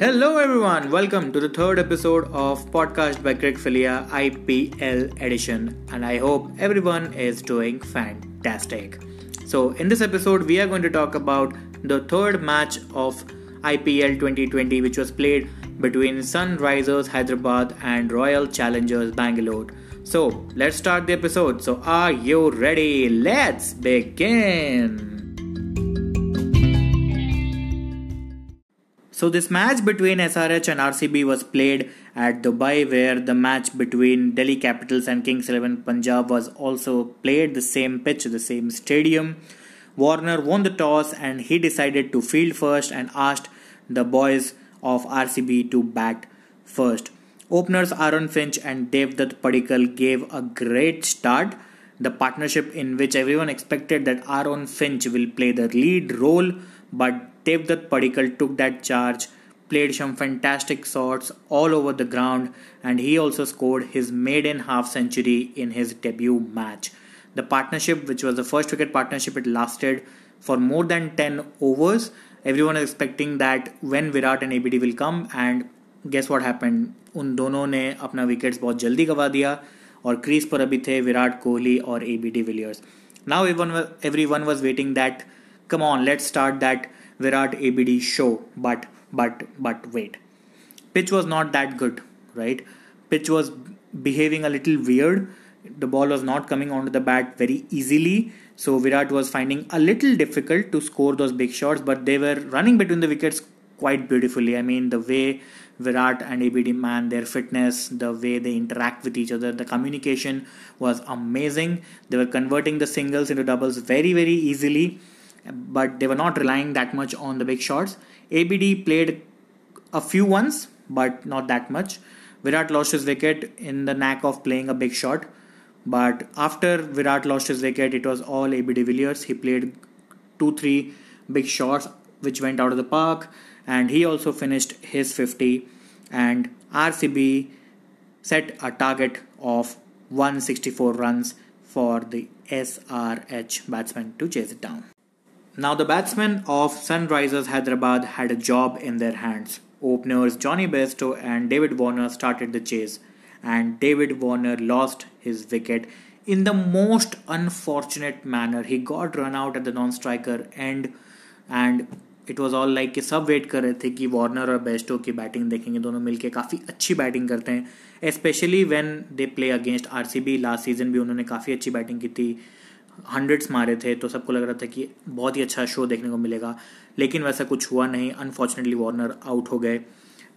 Hello, everyone. Welcome to the third episode of Podcast by Craig Filia IPL edition, and I hope everyone is doing fantastic. So, in this episode, we are going to talk about the third match of IPL 2020, which was played between Sunrisers Hyderabad and Royal Challengers Bangalore. So, let's start the episode. So, are you ready? Let's begin. So this match between SRH and RCB was played at Dubai where the match between Delhi Capitals and Kings 11 Punjab was also played the same pitch, the same stadium. Warner won the toss and he decided to field first and asked the boys of RCB to bat first. Openers Aaron Finch and Devdutt Padikkal gave a great start. The partnership in which everyone expected that Aaron Finch will play the lead role, but Devdutt Padikkal took that charge, played some fantastic shots all over the ground, and he also scored his maiden half century in his debut match. The partnership, which was the first wicket partnership, it lasted for more than 10 overs. Everyone is expecting that when Virat and ABD will come, and guess what happened? उन दोनों ने अपना wickets बहुत जल्दी गवा दिया और crease पर अभी थे विराट कोहली और A B de Villiers now every one was waiting that come on let start that Virat ABD show, but but but wait, pitch was not that good, right? Pitch was behaving a little weird. The ball was not coming onto the bat very easily, so Virat was finding a little difficult to score those big shots. But they were running between the wickets quite beautifully. I mean, the way Virat and ABD man, their fitness, the way they interact with each other, the communication was amazing. They were converting the singles into doubles very, very easily but they were not relying that much on the big shots. ABD played a few ones, but not that much. Virat lost his wicket in the knack of playing a big shot. But after Virat lost his wicket, it was all AB de Villiers. He played two, three big shots which went out of the park, and he also finished his 50. And RCB set a target of 164 runs for the SRH batsman to chase it down. Now, the batsmen of Sunrisers Hyderabad had a job in their hands. Openers Jonny Bairstow and David Warner started the chase, and David Warner lost his wicket in the most unfortunate manner. He got run out at the non striker end, and it was all like कि सब wait कर रहे थे कि Warner और Bairstow की batting देखेंगे दोनों मिलके काफ़ी अच्छी बैटिंग करते हैं specially when they play against R C B भी उन्होंने काफ़ी अच्छी बैटिंग की थी हंड्रेड्स मारे थे तो सबको लग रहा था कि बहुत ही अच्छा शो देखने को मिलेगा। लेकिन वैसा कुछ हुआ नहीं। अनफॉर्चुनेटली वार्नर आउट हो गए।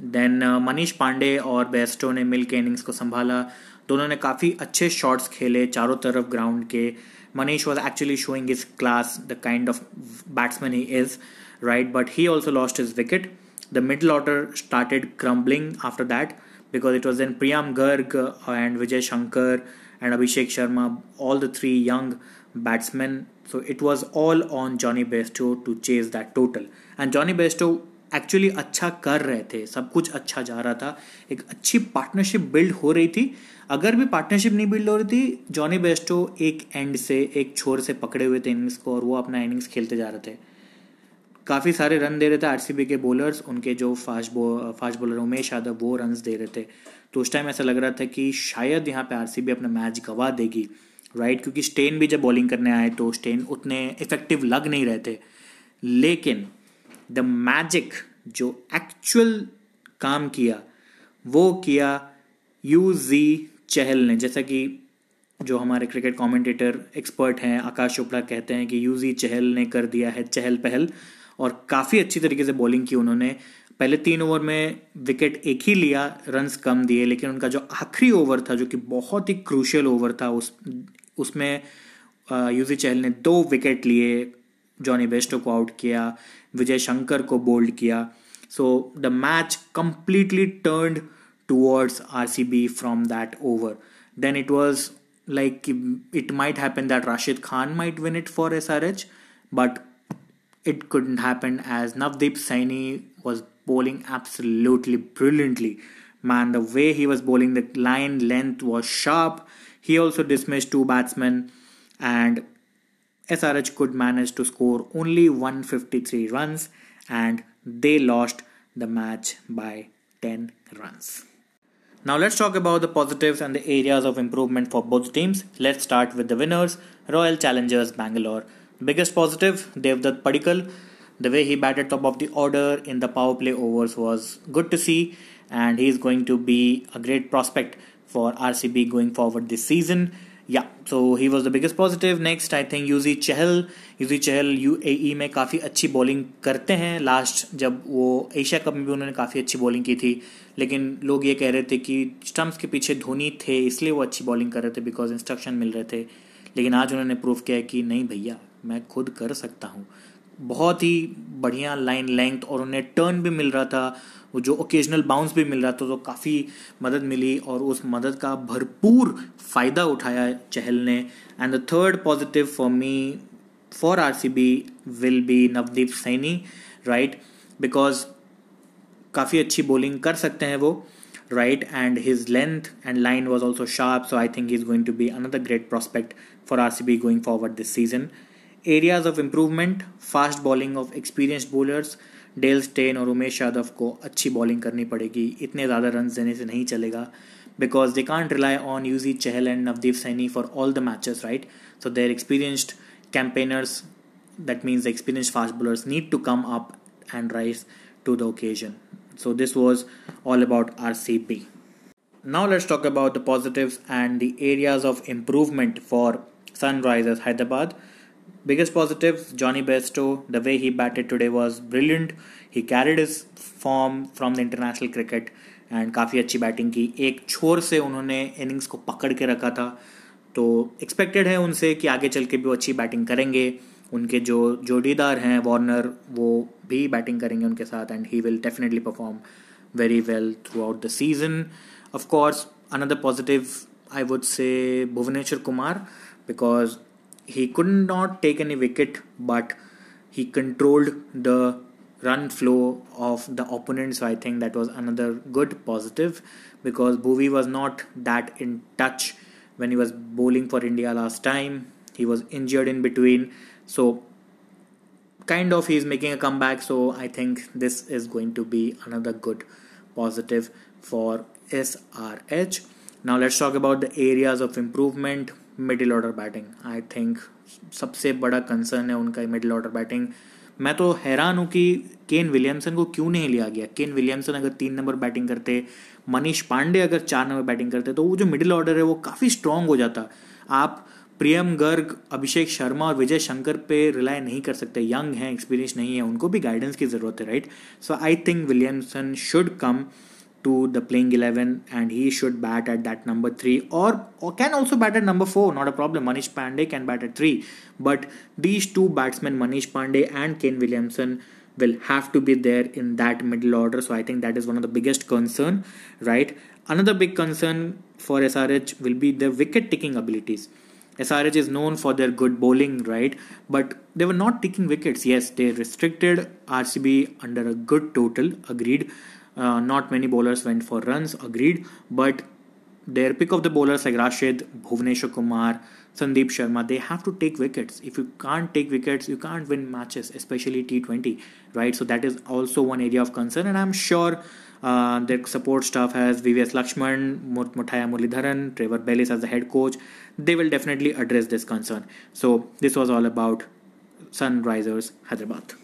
देन मनीष पांडे और बेस्टो ने मिल के इनिंग्स को संभाला। दोनों ने काफ़ी अच्छे शॉट्स खेले चारों तरफ़ ग्राउंड के। Manish was actually showing his class the kind of batsman he is right but he also lost his wicket the middle order started crumbling after that because it was then Priyam Garg and Vijay Shankar and Abhishek Sharma, all the three young batsmen. So, it was all on Johnny Bairstow to chase that total. And Johnny Bairstow actually अच्छा कर रहे थे. सब कुछ अच्छा जा रहा था. एक अच्छी पार्टनरशिप बिल्ड हो रही थी. अगर भी पार्टनरशिप नहीं बिल्ड हो रही थी जॉनी बेस्टो एक एंड से, एक छोर से पकड़े हुए थे इनिंग्स को और वो अपना इनिंग्स खेलते जा रहे थे. काफ़ी सारे रन दे रहे थे आरसीबी के बॉलर्स उनके जो फास्ट बो फास्ट बॉलर उमेश यादव, वो रन दे रहे थे. तो उस टाइम ऐसा लग रहा था कि शायद यहाँ पे आरसीबी अपना मैच गवा देगी. राइट क्योंकि स्टेन भी जब बॉलिंग करने आए तो स्टेन उतने इफ़ेक्टिव लग नहीं रहे थे। लेकिन द मैजिक जो एक्चुअल काम किया, वो किया यू जी चहल ने। जैसा कि जो हमारे क्रिकेट कमेंटेटर एक्सपर्ट हैं आकाश चोपड़ा कहते हैं कि यू जी चहल ने कर दिया है चहल पहल और काफ़ी अच्छी तरीके से बॉलिंग की उन्होंने। पहले तीन ओवर में विकेट एक ही लिया रन्स कम दिए, लेकिन उनका जो आखिरी ओवर था, जो कि बहुत ही क्रूशियल ओवर था, उस उसमें यूजी चहल ने दो विकेट लिए जॉनी बेस्टो को आउट किया विजय शंकर को बोल्ड किया so the match completely turn towards R C B from that over then it was like it might happen that Rashid Khan might win it for S R H but it couldn't happen as Navdeep Saini was bowling absolutely brilliantly. Man, the way he was bowling, the line length was sharp. He also dismissed two batsmen, and SRH could manage to score only 153 runs and they lost the match by 10 runs. Now let's talk about the positives and the areas of improvement for both teams. Let's start with the winners, Royal Challengers Bangalore. Biggest positive, Devdutt Padikkal. The way he batted top of the order in the power play overs was good to see, and he is going to be a great prospect for RCB going forward this season. Yeah so he was the biggest positive next I think Yuzi Chahal Yuzi Chahal U A में काफ़ी अच्छी bowling करते हैं। Last जब वो Asia cup में भी उन्होंने काफ़ी अच्छी बॉलिंग की थी। लेकिन लोग ये कह रहे थे कि स्टम्प्स के पीछे धोनी थे, इसलिए वो अच्छी बॉलिंग कर रहे थे बिकॉज़ इंस्ट्रक्शन मिल रहे थे। लेकिन आज उन्होंने प्रूव किया कि नहीं भैया, मैं खुद कर सकता हूँ। बहुत ही बढ़िया लाइन लेंथ और उन्हें टर्न भी मिल रहा था। वो जो ओकेजनल बाउंस भी मिल रहा था तो काफ़ी मदद मिली और उस मदद का भरपूर फ़ायदा उठाया चहल ने। And the third positive for me for R C B will be Navdeep Saini right because काफ़ी अच्छी बॉलिंग कर सकते हैं वो right and his length and line was also sharp so I think is going to be another great prospect for R C B going forward this season areas of improvement fast bowling of experience bowlers Dale Steyn और उमेश यादव को अच्छी bowling करनी पड़ेगी। इतने ज़्यादा run देने से नहीं चलेगा। Because they can't rely on Yuzi Chahal and Navdeep Saini for all the matches right so there experienced campaigners that means experience fast bowlers need to come up and rise to the occasion so this was all about R C B now let's talk about the positive and the areas of improvement for Sunrisers Hyderabad Biggest positives Jonny Bairstow, the way he batted today was brilliant. He carried his form from the international cricket and काफ़ी अच्छी batting की। एक छोर से उन्होंने innings को पकड़ के रखा था। तो एक्सपेक्टेड है उनसे कि आगे चल के भी वो अच्छी बैटिंग करेंगे। उनके जो जोड़ीदार हैं वार्नर वो भी बैटिंग करेंगे उनके साथ and he will definitely perform very well throughout the season of course another positive I would say Bhuvneshwar Kumar because he could not take any wicket, but he controlled the run flow of the opponent. So I think that was another good positive because Bhuvi was not that in touch when he was bowling for India last time. He was injured in between. So kind of he's making a comeback. So I think this is going to be another good positive for SRH. Now let's talk about the areas of improvement middle order batting I think सबसे बड़ा concern है उनका middle order batting मैं तो हैरान हूँ कि Kane Williamson को क्यों नहीं लिया गया? केन विलियमसन अगर तीन नंबर बैटिंग करते, मनीष पांडे अगर चार नंबर बैटिंग करते तो वो जो मिडिल ऑर्डर है, वो काफ़ी स्ट्रांग हो जाता। आप प्रियम गर्ग, अभिषेक शर्मा और विजय शंकर पे रिलाय नहीं कर सकते। यंग हैं एक्सपीरियंस नहीं है, उनको भी गाइडेंस की ज़रूरत है right so I think Williamson should come to the playing 11 and he should bat at that number 3 or, or can also bat at number 4 not a problem manish pandey can bat at 3 but these two batsmen manish pandey and kane williamson will have to be there in that middle order so i think that is one of the biggest concern right another big concern for srh will be their wicket taking abilities SRH is known for their good bowling, right? But they were not taking wickets. Yes, they restricted RCB under a good total, agreed. Uh, not many bowlers went for runs, agreed. But their pick of the bowlers like Rashid, Bhuvneshwar Kumar, Sandeep Sharma, they have to take wickets. If you can't take wickets, you can't win matches, especially T20, right? So that is also one area of concern, and I'm sure uh, their support staff has VVS Lakshman, Muttiah Muralitharan, Trevor Bayliss as the head coach. They will definitely address this concern. So this was all about Sunrisers Hyderabad.